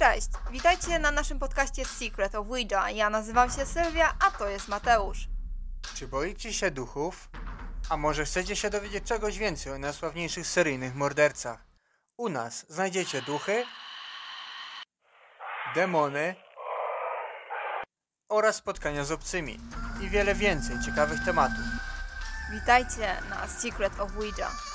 Cześć, witajcie na naszym podcaście Secret of Ouija. Ja nazywam się Sylwia, a to jest Mateusz. Czy boicie się duchów? A może chcecie się dowiedzieć czegoś więcej o najsławniejszych seryjnych mordercach? U nas znajdziecie duchy, demony oraz spotkania z obcymi i wiele więcej ciekawych tematów. Witajcie na Secret of Ouija.